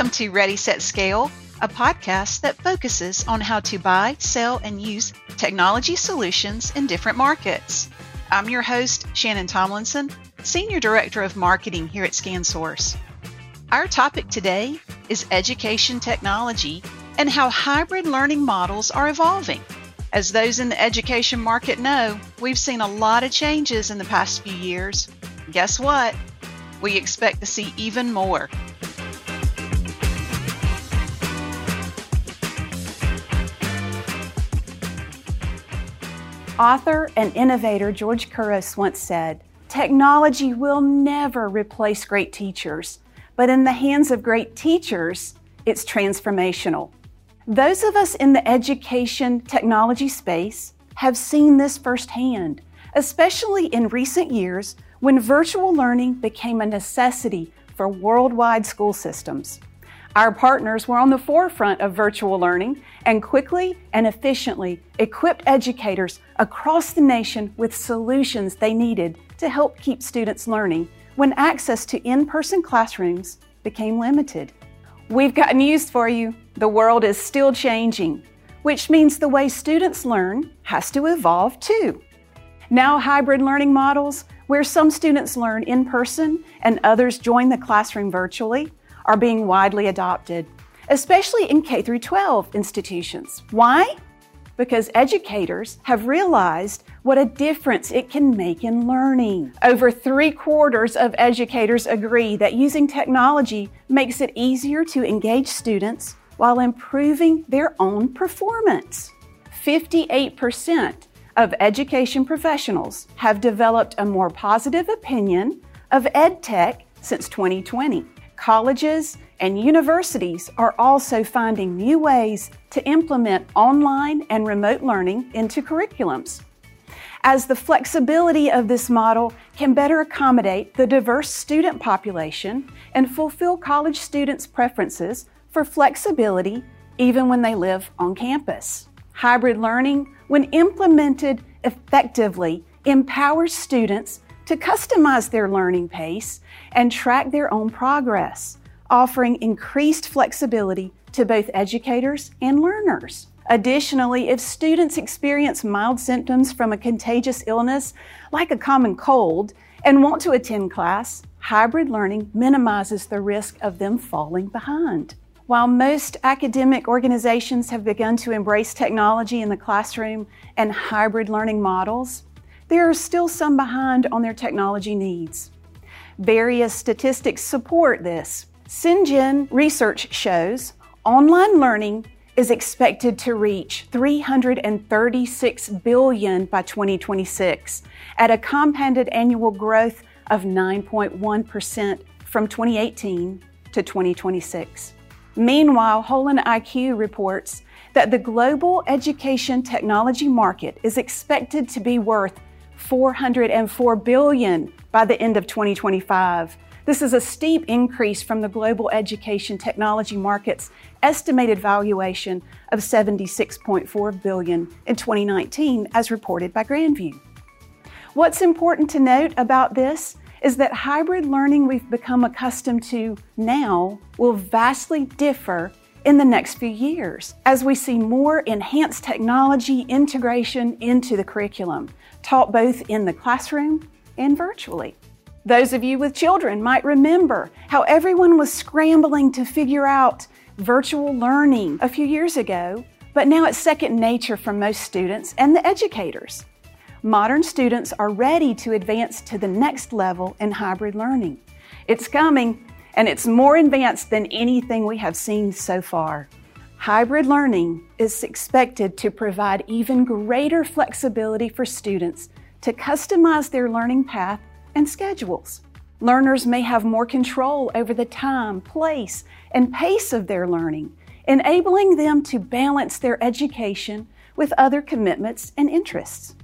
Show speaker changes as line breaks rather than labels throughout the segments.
Welcome to Ready, Set, Scale, a podcast that focuses on how to buy, sell, and use technology solutions in different markets. I'm your host, Shannon Tomlinson, Senior Director of Marketing here at ScanSource. Our topic today is education technology and how hybrid learning models are evolving. As those in the education market know, we've seen a lot of changes in the past few years. Guess what? We expect to see even more.
Author and innovator George Couros once said, Technology will never replace great teachers, but in the hands of great teachers, it's transformational. Those of us in the education technology space have seen this firsthand, especially in recent years when virtual learning became a necessity for worldwide school systems. Our partners were on the forefront of virtual learning and quickly and efficiently equipped educators across the nation with solutions they needed to help keep students learning when access to in person classrooms became limited. We've got news for you. The world is still changing, which means the way students learn has to evolve too. Now, hybrid learning models, where some students learn in person and others join the classroom virtually, are being widely adopted, especially in K 12 institutions. Why? Because educators have realized what a difference it can make in learning. Over three quarters of educators agree that using technology makes it easier to engage students while improving their own performance. 58% of education professionals have developed a more positive opinion of EdTech since 2020 colleges, and universities are also finding new ways to implement online and remote learning into curriculums. As the flexibility of this model can better accommodate the diverse student population and fulfill college students' preferences for flexibility even when they live on campus. Hybrid learning, when implemented effectively, empowers students to customize their learning pace and track their own progress, offering increased flexibility to both educators and learners. Additionally, if students experience mild symptoms from a contagious illness like a common cold and want to attend class, hybrid learning minimizes the risk of them falling behind. While most academic organizations have begun to embrace technology in the classroom and hybrid learning models, there are still some behind on their technology needs. Various statistics support this. CINGEN research shows online learning is expected to reach 336 billion by 2026 at a compounded annual growth of 9.1% from 2018 to 2026. Meanwhile, HolonIQ reports that the global education technology market is expected to be worth 404 billion by the end of 2025. This is a steep increase from the global education technology market's estimated valuation of 76.4 billion in 2019 as reported by Grandview. What's important to note about this is that hybrid learning we've become accustomed to now will vastly differ in the next few years as we see more enhanced technology integration into the curriculum, taught both in the classroom and virtually. Those of you with children might remember how everyone was scrambling to figure out virtual learning a few years ago, but now it's second nature for most students and the educators. Modern students are ready to advance to the next level in hybrid learning. It's coming, and it's more advanced than anything we have seen so far. Hybrid learning is expected to provide even greater flexibility for students to customize their learning path and schedules. Learners may have more control over the time, place, and pace of their learning, enabling them to balance their education with other commitments and interests.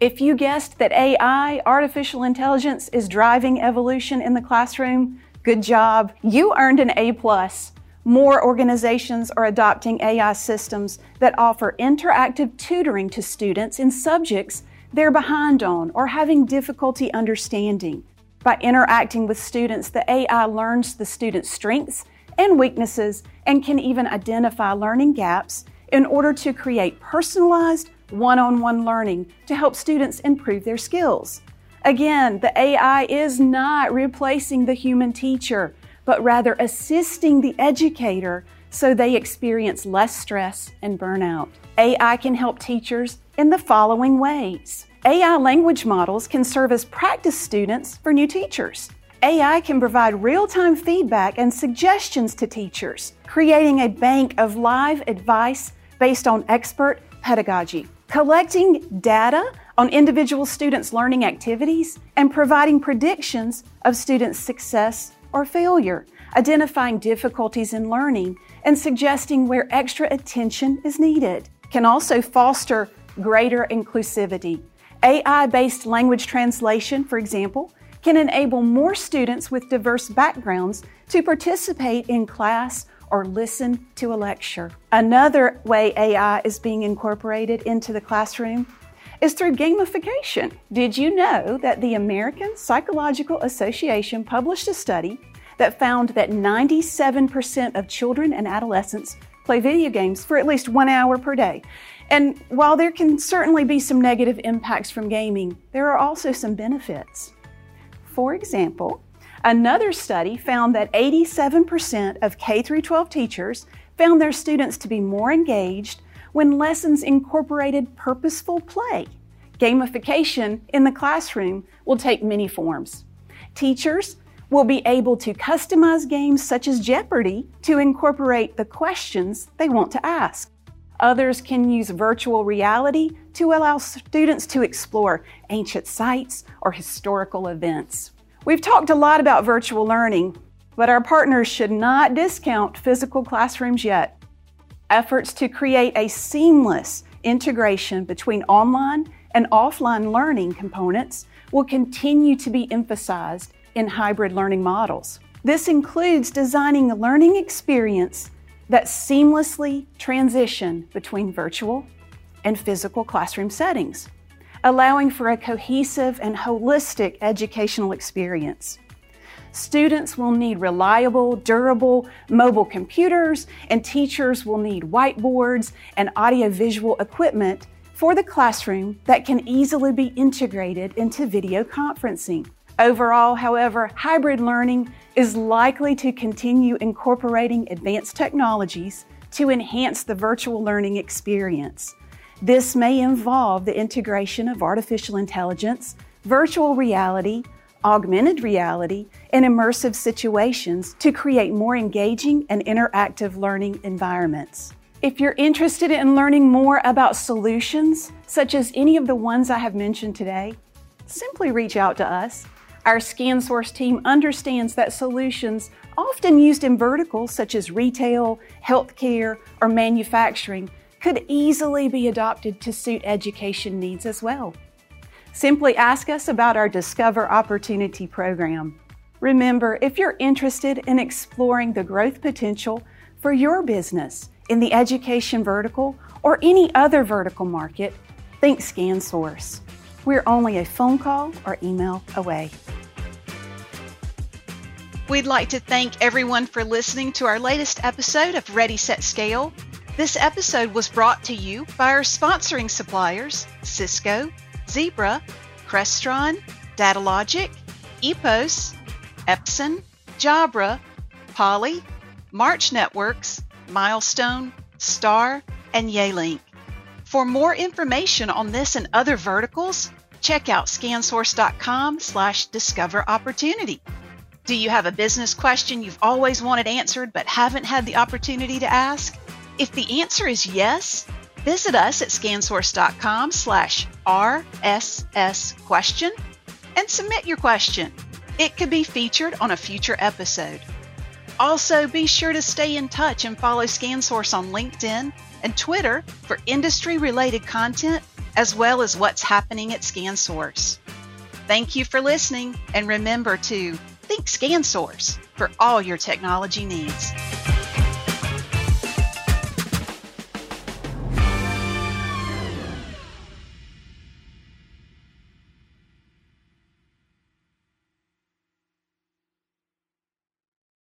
If you guessed that AI, artificial intelligence, is driving evolution in the classroom, Good job. You earned an A. plus. More organizations are adopting AI systems that offer interactive tutoring to students in subjects they're behind on or having difficulty understanding. By interacting with students, the AI learns the student's strengths and weaknesses and can even identify learning gaps in order to create personalized one on one learning to help students improve their skills. Again, the AI is not replacing the human teacher, but rather assisting the educator so they experience less stress and burnout. AI can help teachers in the following ways. AI language models can serve as practice students for new teachers. AI can provide real time feedback and suggestions to teachers, creating a bank of live advice based on expert pedagogy. Collecting data on individual students' learning activities and providing predictions of students' success or failure, identifying difficulties in learning, and suggesting where extra attention is needed. Can also foster greater inclusivity. AI based language translation, for example, can enable more students with diverse backgrounds to participate in class or listen to a lecture. Another way AI is being incorporated into the classroom is through gamification. Did you know that the American Psychological Association published a study that found that 97% of children and adolescents play video games for at least one hour per day? And while there can certainly be some negative impacts from gaming, there are also some benefits. For example, another study found that 87% of K 12 teachers found their students to be more engaged when lessons incorporated purposeful play. Gamification in the classroom will take many forms. Teachers will be able to customize games such as Jeopardy to incorporate the questions they want to ask. Others can use virtual reality to allow students to explore ancient sites or historical events. We've talked a lot about virtual learning, but our partners should not discount physical classrooms yet. Efforts to create a seamless integration between online and offline learning components will continue to be emphasized in hybrid learning models. This includes designing a learning experience that seamlessly transition between virtual and physical classroom settings, allowing for a cohesive and holistic educational experience. Students will need reliable, durable mobile computers, and teachers will need whiteboards and audiovisual equipment for the classroom that can easily be integrated into video conferencing. Overall, however, hybrid learning is likely to continue incorporating advanced technologies to enhance the virtual learning experience. This may involve the integration of artificial intelligence, virtual reality, augmented reality, and immersive situations to create more engaging and interactive learning environments. If you're interested in learning more about solutions, such as any of the ones I have mentioned today, simply reach out to us. Our ScanSource team understands that solutions often used in verticals such as retail, healthcare, or manufacturing could easily be adopted to suit education needs as well. Simply ask us about our Discover Opportunity program. Remember, if you're interested in exploring the growth potential for your business in the education vertical or any other vertical market, think ScanSource. We're only a phone call or email away.
We'd like to thank everyone for listening to our latest episode of Ready Set Scale. This episode was brought to you by our sponsoring suppliers Cisco, Zebra, Crestron, Datalogic, Epos, Epson, Jabra, Poly, March Networks, Milestone, Star, and Yealink. For more information on this and other verticals, check out scansource.com slash discover opportunity. Do you have a business question you've always wanted answered but haven't had the opportunity to ask? If the answer is yes, visit us at scansource.com slash RSS question and submit your question. It could be featured on a future episode. Also, be sure to stay in touch and follow ScanSource on LinkedIn and Twitter for industry related content as well as what's happening at ScanSource. Thank you for listening and remember to Think ScanSource for all your technology needs.